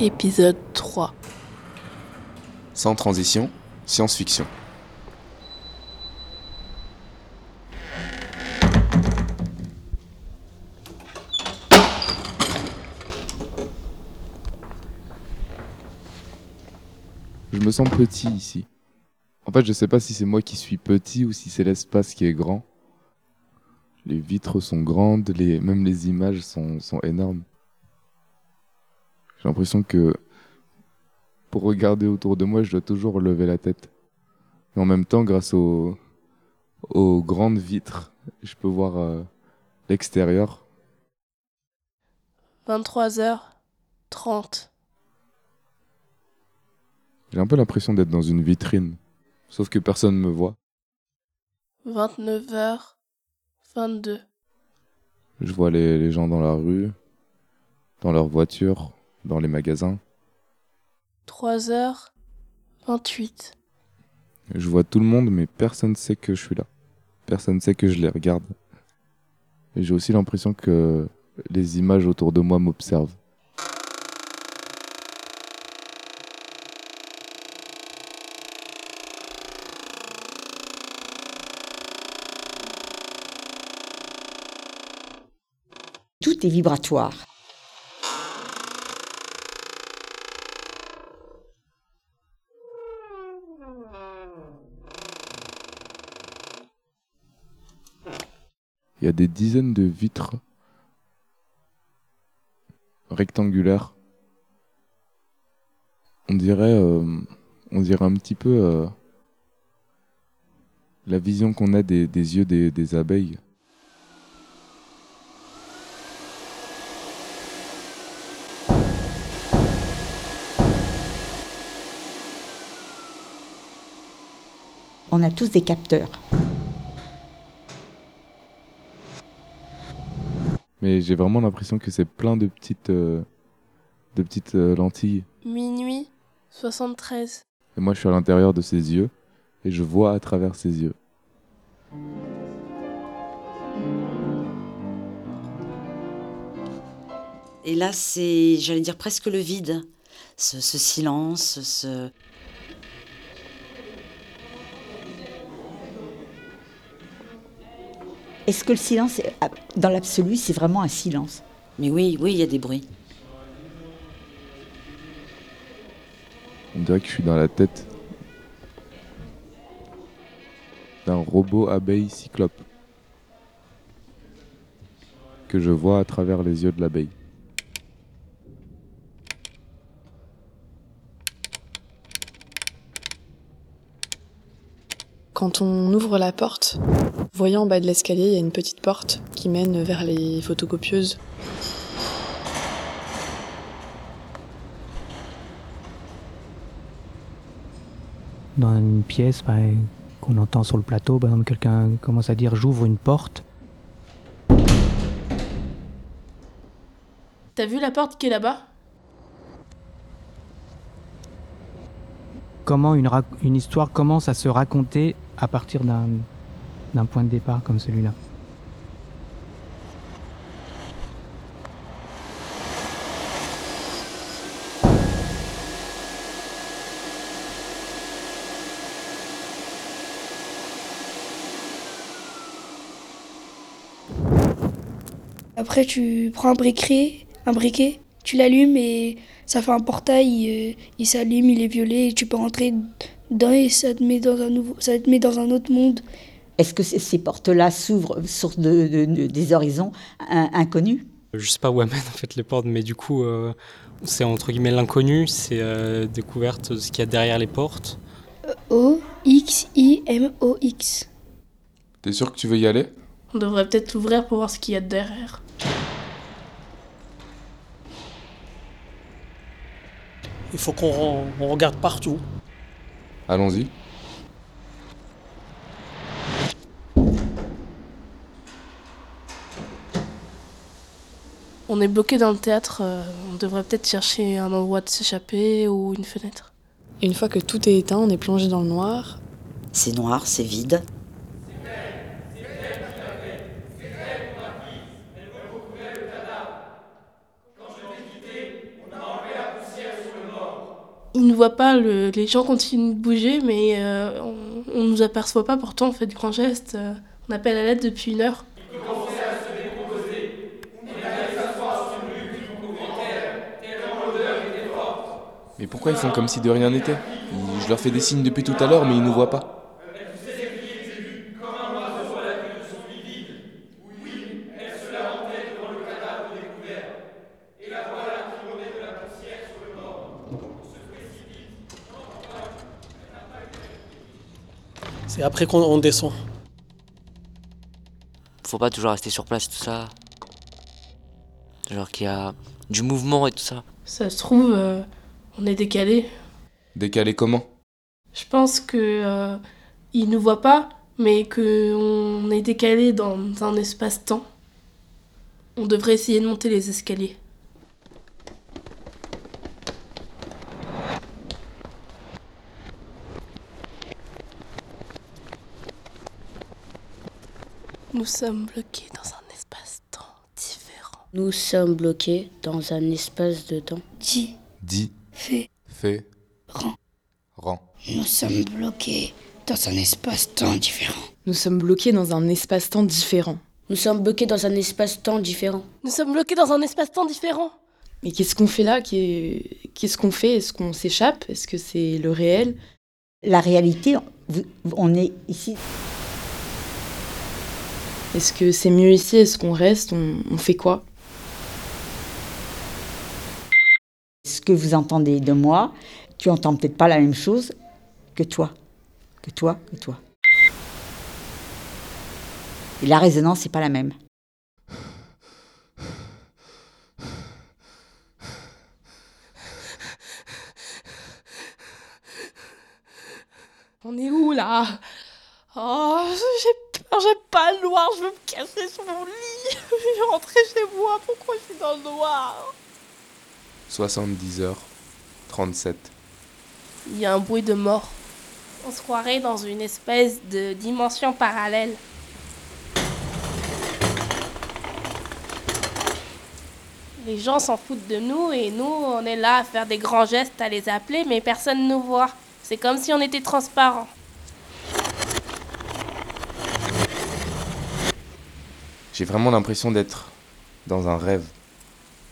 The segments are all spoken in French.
Épisode 3. Sans transition, science-fiction. Je me sens petit ici. En fait, je sais pas si c'est moi qui suis petit ou si c'est l'espace qui est grand. Les vitres sont grandes, même les images sont énormes. J'ai l'impression que pour regarder autour de moi, je dois toujours lever la tête. Et en même temps, grâce aux, aux grandes vitres, je peux voir euh, l'extérieur. 23h30. J'ai un peu l'impression d'être dans une vitrine, sauf que personne ne me voit. 29h22. Je vois les, les gens dans la rue, dans leur voiture, dans les magasins. 3h28. Je vois tout le monde, mais personne ne sait que je suis là. Personne ne sait que je les regarde. Et j'ai aussi l'impression que les images autour de moi m'observent. Tout est vibratoire. Il y a des dizaines de vitres rectangulaires. On dirait, euh, un petit peu euh, la vision qu'on a des, yeux des abeilles. On a tous des capteurs. Mais j'ai vraiment l'impression que c'est plein de petites, euh, de petites euh, lentilles. Minuit 73. Et moi, je suis à l'intérieur de ses yeux et je vois à travers ses yeux. Et là, c'est, j'allais dire, presque le vide. Ce, ce silence, ce... Est-ce que le silence, est- dans l'absolu, c'est vraiment un silence? Mais oui, oui, il y a des bruits. On dirait que je suis dans la tête d'un robot abeille cyclope que je vois à travers les yeux de l'abeille. Quand on ouvre la porte, voyant en bas de l'escalier, il y a une petite porte qui mène vers les photocopieuses. dans une pièce bah, qu'on entend sur le plateau, par exemple, quelqu'un commence à dire j'ouvre une porte. T'as vu la porte qui est là-bas? Comment une, rac- une histoire commence à se raconter à partir d'un point de départ comme celui-là. Après, tu prends un briquet, un briquet, tu l'allumes et ça fait un portail. euh, il s'allume, il est violet et tu peux rentrer dedans et ça te met dans un nouveau, ça te met dans un autre monde. Est-ce que ces- portes-là s'ouvrent sur de- de- de- des horizons in- inconnus? Je sais pas où amènent en fait les portes, mais du coup, euh, c'est entre guillemets l'inconnu, c'est euh, découverte de ce qu'il y a derrière les portes. O X I M O X. T'es sûr que tu veux y aller? On devrait peut-être l'ouvrir pour voir ce qu'il y a derrière. Il faut qu'on on regarde partout. Allons-y. On est bloqué dans le théâtre, euh, on devrait peut-être chercher un endroit de s'échapper ou une fenêtre. Une fois que tout est éteint, on est plongé dans le noir. C'est noir, c'est vide. Ils ne voient pas, le, les gens continuent de bouger, mais euh, on ne nous aperçoit pas, pourtant on fait du grand geste. euh, on appelle à l'aide depuis une heure. Mais pourquoi ils font comme si de rien n'était? Je leur fais des signes depuis tout à l'heure, mais ils nous voient pas. Après qu'on on descend. Faut pas toujours rester sur place, tout ça. Genre qu'il y a du mouvement et tout ça. Ça se trouve, euh, on est décalé. Décalé comment? Je pense que euh, ils nous voient pas, mais que on est décalé dans un espace-temps. On devrait essayer de monter les escaliers. Nous sommes bloqués dans un espace-temps différent. Nous sommes bloqués dans un espace de temps. Di, Dis, fait, fais, rend. rends. Nous sommes bloqués dans un espace-temps différent. Nous sommes bloqués dans un espace-temps différent. Nous sommes bloqués dans un espace-temps différent. Nous sommes bloqués dans un espace-temps différent. Mais qu'est-ce qu'on fait là? Qu'est- Qu'est-ce qu'on fait? Est-ce qu'on s'échappe? Est-ce que c'est le réel? La réalité, vous- on est ici. Est-ce que c'est mieux ici? Est-ce qu'on reste? On, on fait quoi? Ce que vous entendez de moi, tu entends peut-être pas la même chose que toi, que toi, que toi. Et la résonance n'est pas la même. On est où là? Oh, j'ai peur, j'ai pas le noir, je veux me cacher sur mon lit. Je vais rentrer chez moi, pourquoi je suis dans le noir 70 heures, 37. Il y a un bruit de mort. On se croirait dans une espèce de dimension parallèle. Les gens s'en foutent de nous et nous, on est là à faire des grands gestes, à les appeler, mais personne ne nous voit. C'est comme si on était transparent. J'ai vraiment l'impression d'être dans un rêve.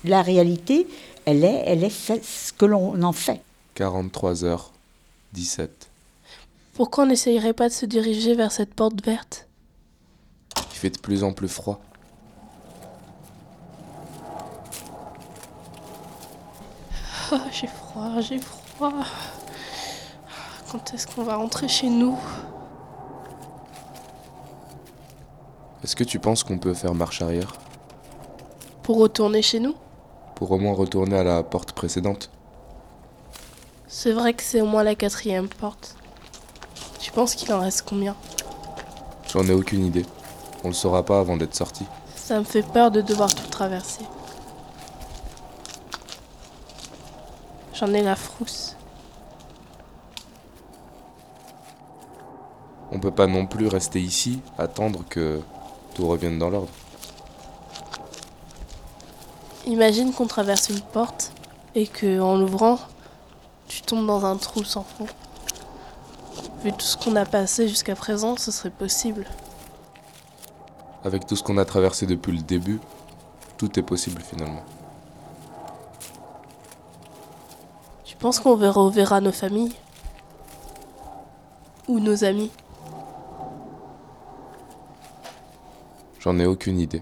La réalité, elle est, elle est fait- ce que l'on en fait. 43 heures, 17. Pourquoi on n'essayerait pas de se diriger vers cette porte verte? Il fait de plus en plus froid. Ah, J'ai froid, j'ai froid. Quand est-ce qu'on va rentrer chez nous? Est-ce que tu penses qu'on peut faire marche arrière Pour retourner chez nous Pour au moins retourner à la porte précédente C'est vrai que c'est au moins la quatrième porte. Tu penses qu'il en reste combien J'en ai aucune idée. On le saura pas avant d'être sorti. Ça me fait peur de devoir tout traverser. J'en ai la frousse. On peut pas non plus rester ici, attendre que tout revienne dans l'ordre. Imagine qu'on traverse une porte et que en l'ouvrant, tu tombes dans un trou sans fond. Vu tout ce qu'on a passé jusqu'à présent, ce serait possible. Avec tout ce qu'on a traversé depuis le début, tout est possible finalement. Tu penses qu'on verra, reverra nos familles? Ou nos amis? J'en ai aucune idée.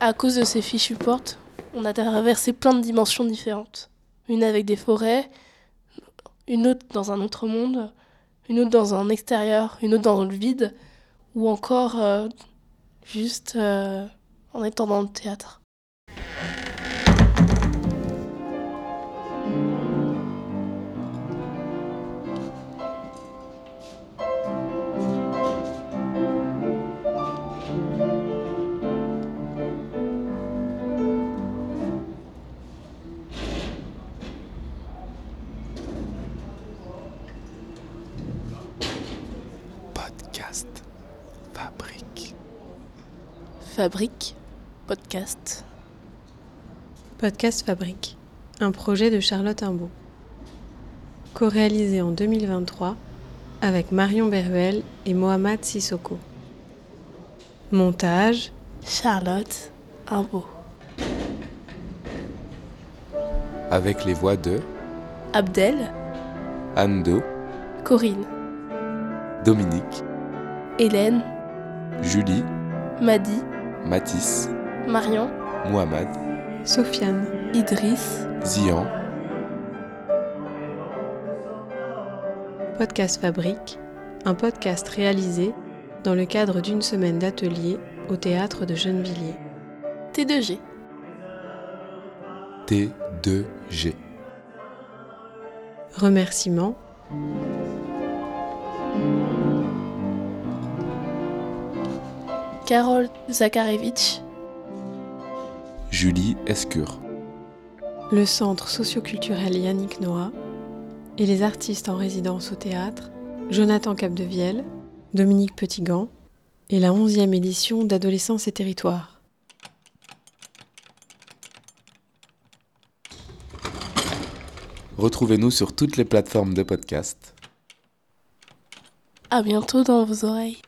À cause de ces fichues portes, on a traversé plein de dimensions différentes. Une avec des forêts, une autre dans un autre monde, une autre dans un extérieur, une autre dans le vide, ou encore euh, juste euh, en étant dans le théâtre. Fabrique, podcast. Podcast Fabrique, un projet de Charlotte Imbeau. Co-réalisé en 2023 avec Marion Beruel et Mohamed Sissoko. Montage Charlotte Imbeau. Avec les voix de Abdel, Ando, Corinne, Dominique, Hélène, Julie, Madi, Mathis, Marion, Mohamed, Sofiane, Idriss, Zian, Podcast Fabrique, un podcast réalisé dans le cadre d'une semaine d'atelier au théâtre de Gennevilliers. T2G. T2G. Remerciements Carole Zakarevitch, Julie Escure. le Centre socioculturel Yannick Noah et les artistes en résidence au théâtre, Jonathan Capdevielle, Dominique Petitgant et la 11e édition d'Adolescence et Territoire. Retrouvez-nous sur toutes les plateformes de podcast. à bientôt dans vos oreilles.